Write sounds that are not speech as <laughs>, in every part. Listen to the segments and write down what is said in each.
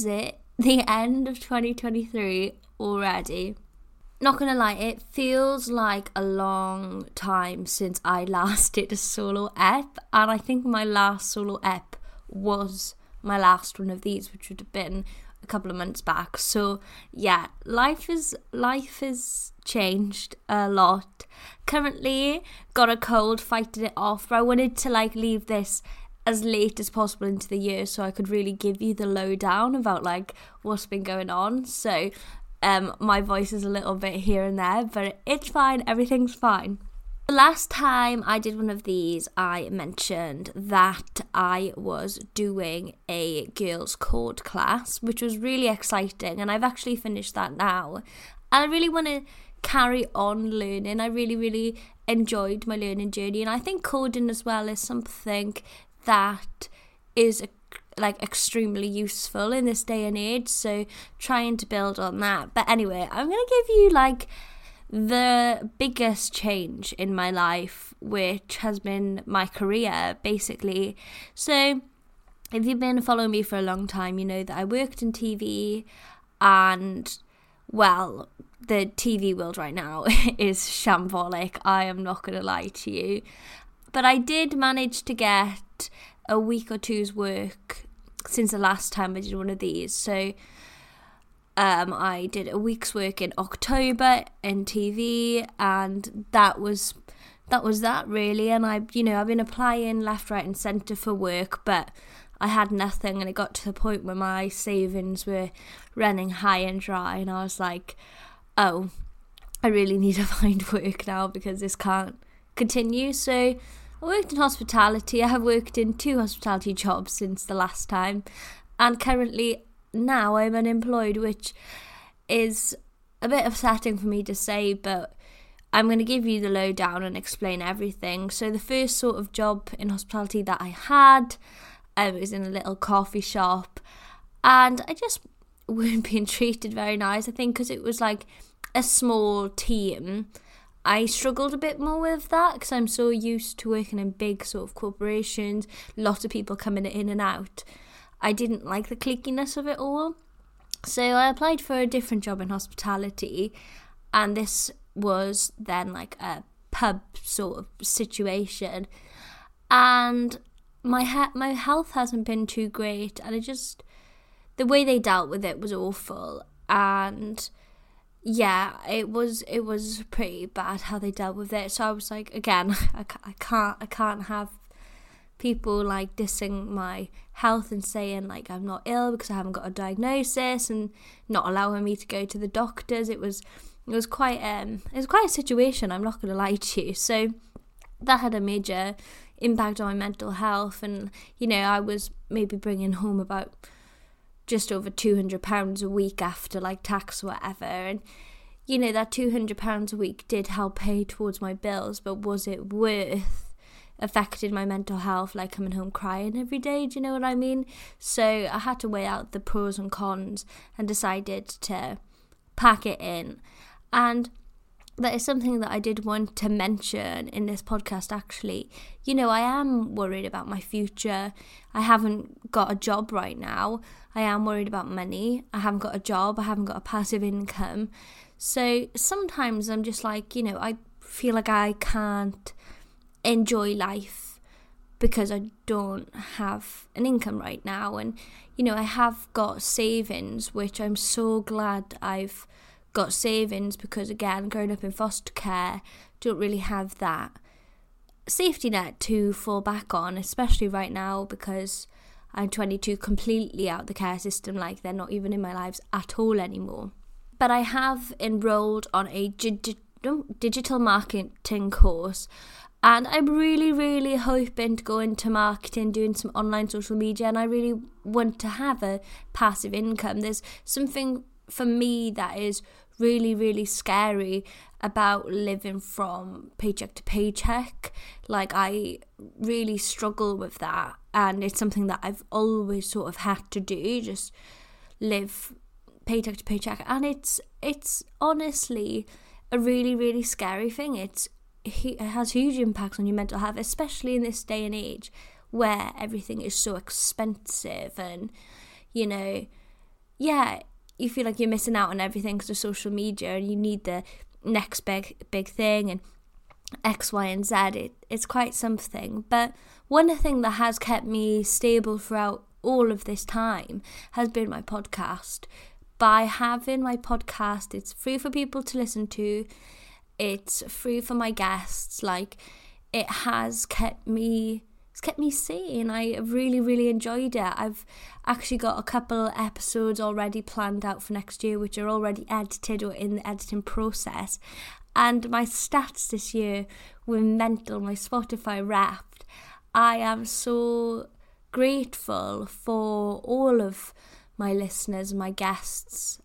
is it the end of 2023 already? Not gonna lie, it feels like a long time since I <laughs> last did a solo ep, and I think my last solo ep was my last one of these, which would have been a couple of months back. So yeah, life is life is changed a lot. Currently got a cold, fighting it off, but I wanted to like leave this as late as possible into the year so I could really give you the lowdown about like what's been going on. So um my voice is a little bit here and there, but it's fine, everything's fine. The last time I did one of these, I mentioned that I was doing a girls' code class, which was really exciting, and I've actually finished that now. And I really want to carry on learning. I really, really enjoyed my learning journey, and I think coding as well is something that is like extremely useful in this day and age. So trying to build on that. But anyway, I'm gonna give you like the biggest change in my life, which has been my career, basically. So, if you've been following me for a long time, you know that I worked in TV, and well, the TV world right now <laughs> is shambolic. I am not going to lie to you. But I did manage to get a week or two's work since the last time I did one of these. So, um, I did a week's work in October in TV, and that was that was that really. And I, you know, I've been applying left, right, and centre for work, but I had nothing, and it got to the point where my savings were running high and dry, and I was like, oh, I really need to <laughs> find work now because this can't continue. So I worked in hospitality. I have worked in two hospitality jobs since the last time, and currently now I'm unemployed, which is a bit upsetting for me to say, but I'm going to give you the lowdown and explain everything. So, the first sort of job in hospitality that I had um, was in a little coffee shop, and I just <laughs> weren't being treated very nice. I think because it was like a small team. I struggled a bit more with that because I'm so used to working in big sort of corporations, lots of people coming in and out. I didn't like the cliquiness of it all. So I applied for a different job in hospitality, and this was then like a pub sort of situation. And my he- my health hasn't been too great, and it just the way they dealt with it was awful. And yeah, it was it was pretty bad how they dealt with it. So I was like, again, <laughs> I, I can't I can't have people like dissing my health and saying like I'm not ill because I haven't got a diagnosis and not allowing me to go to the doctors. It was it was quite um it was quite a situation. I'm not to lie to you. So that had a major impact on my mental health, and you know I was maybe bringing home about just over two hundred pounds a week after like tax whatever, and you know that two hundred pounds a week did help pay towards my bills, but was it worth? affected my mental health, like coming home crying every day. Do you know what I mean? So I had to weigh out the pros and cons and decided to pack it in. And that is something that I did want to mention in this podcast actually. You know, I am worried about my future. I haven't got a job right now. I am worried about money. I haven't got a job. I haven't got a passive income. So sometimes I'm just like, you know, I feel like I can't enjoy life because I don't have an income right now. And, you know, I have got savings, which I'm so glad I've got savings because, again, growing up in foster care, don't really have that safety net to fall back on, especially right now because I'm 22, completely out the care system, like they're not even in my lives at all anymore. But I have enrolled on a digital marketing course and I'm really, really hoping to go into marketing, doing some online social media, and I really want to have a passive income. There's something for me that is really, really scary about living from paycheck to paycheck. Like, I really struggle with that, and it's something that I've always sort of had to do just live paycheck to paycheck, and it's it's honestly a really, really scary thing. It's it has huge impacts on your mental health, especially in this day and age where everything is so expensive and you know yeah, you feel like you're missing out on everything because of social media and you need the next big big thing and X, Y, and Z. It, it's quite something. But one thing that has kept me stable throughout all of this time has been my podcast. By having my podcast, it's free for people to listen to, it's free for my guests. Like, it has kept me it's kept me sane. I really, really enjoyed it. I've actually got a couple episodes already planned out for next year, which are already edited or in the editing process. And my stats this year were mental, my Spotify wrapped. I am so grateful for all of my listeners, my guests,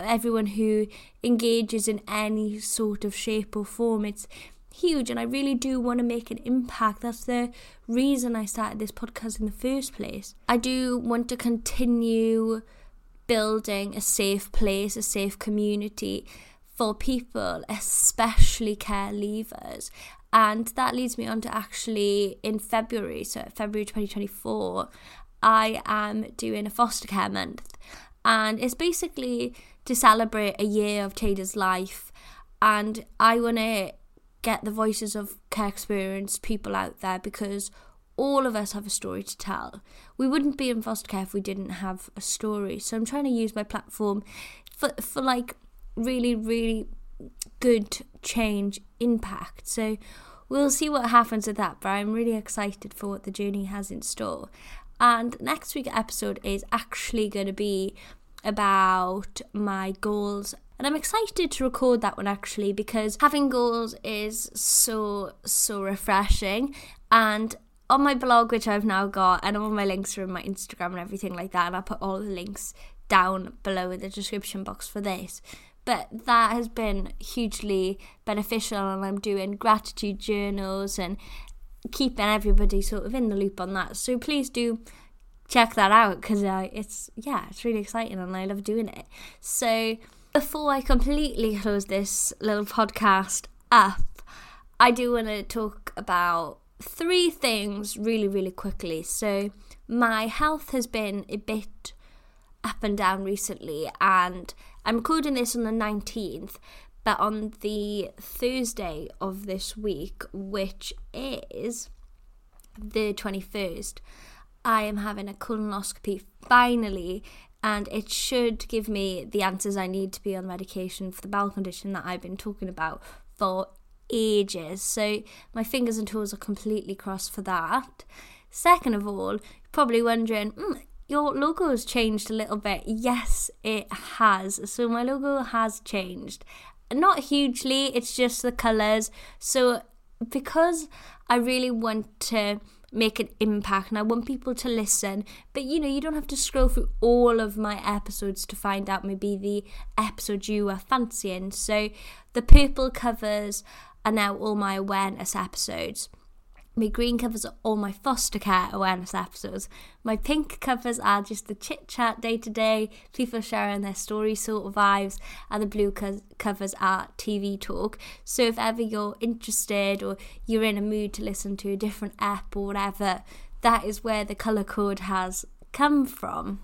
everyone who engages in any sort of shape or form. It's huge and I really do want to make an impact. That's the reason I started this podcast in the first place. I do want to continue building a safe place, a safe community for people, especially care leavers. And that leads me on to actually in February, so February 2024, I am doing a foster care month. And it's basically to celebrate a year of Tay Does Life. And I want to get the voices of care experienced people out there because all of us have a story to tell. We wouldn't be in foster care if we didn't have a story. So I'm trying to use my platform for for like really, really good change impact. So we'll see what happens with that, but I'm really excited for what the journey has in store. And next week's episode is actually going to be about my goals. And I'm excited to record that one actually because having goals is so, so refreshing. And on my blog, which I've now got, and all my links are in my Instagram and everything like that, and I'll put all the links down below in the description box for this but that has been hugely beneficial and I'm doing gratitude journals and keeping everybody sort of in the loop on that. So please do check that out because uh, it's yeah, it's really exciting and I love doing it. So before I completely close this little podcast up, I do want to talk about three things really, really quickly. So my health has been a bit up and down recently, and I'm recording this on the 19th, but on the Thursday of this week, which is the 21st, I am having a colonoscopy finally, and it should give me the answers I need to be on medication for the bowel condition that I've been talking about for ages. So my fingers and toes are completely crossed for that. Second of all, you're probably wondering, mm, your logo has changed a little bit. Yes, it has. So my logo has changed. Not hugely, it's just the colours. So because I really want to make an impact and I want people to listen, but you know, you don't have to scroll through all of my episodes to find out maybe the episode you are fancying. So the purple covers are now all my awareness episodes. My green covers are all my foster care awareness episodes. My pink covers are just the chit chat day to day, people sharing their story sort of vibes, and the blue co- covers are TV talk. So if ever you're interested or you're in a mood to listen to a different app or whatever, that is where the colour code has come from.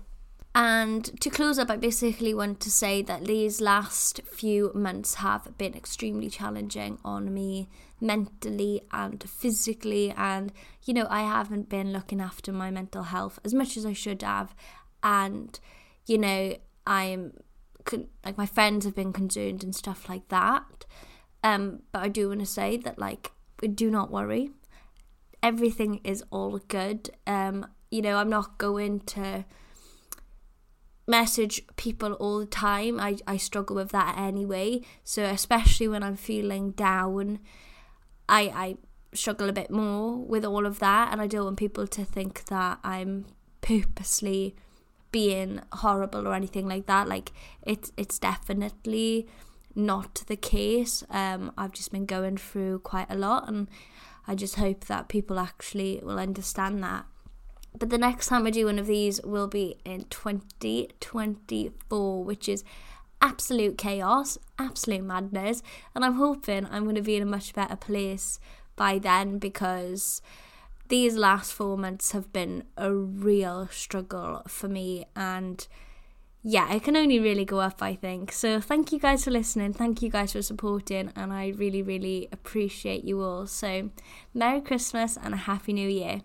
And to close up, I basically want to say that these last few months have been extremely challenging on me mentally and physically. And, you know, I haven't been looking after my mental health as much as I should have. And, you know, I'm like, my friends have been concerned and stuff like that. Um, but I do want to say that, like, do not worry. Everything is all good. Um, you know, I'm not going to message people all the time. I, I struggle with that anyway. So especially when I'm feeling down, I I struggle a bit more with all of that and I don't want people to think that I'm purposely being horrible or anything like that. Like it's it's definitely not the case. Um I've just been going through quite a lot and I just hope that people actually will understand that. But the next time I do one of these will be in 2024, which is absolute chaos, absolute madness. And I'm hoping I'm going to be in a much better place by then because these last four months have been a real struggle for me. And yeah, it can only really go up, I think. So thank you guys for listening. Thank you guys for supporting, and I really, really appreciate you all. So, Merry Christmas and a Happy New Year.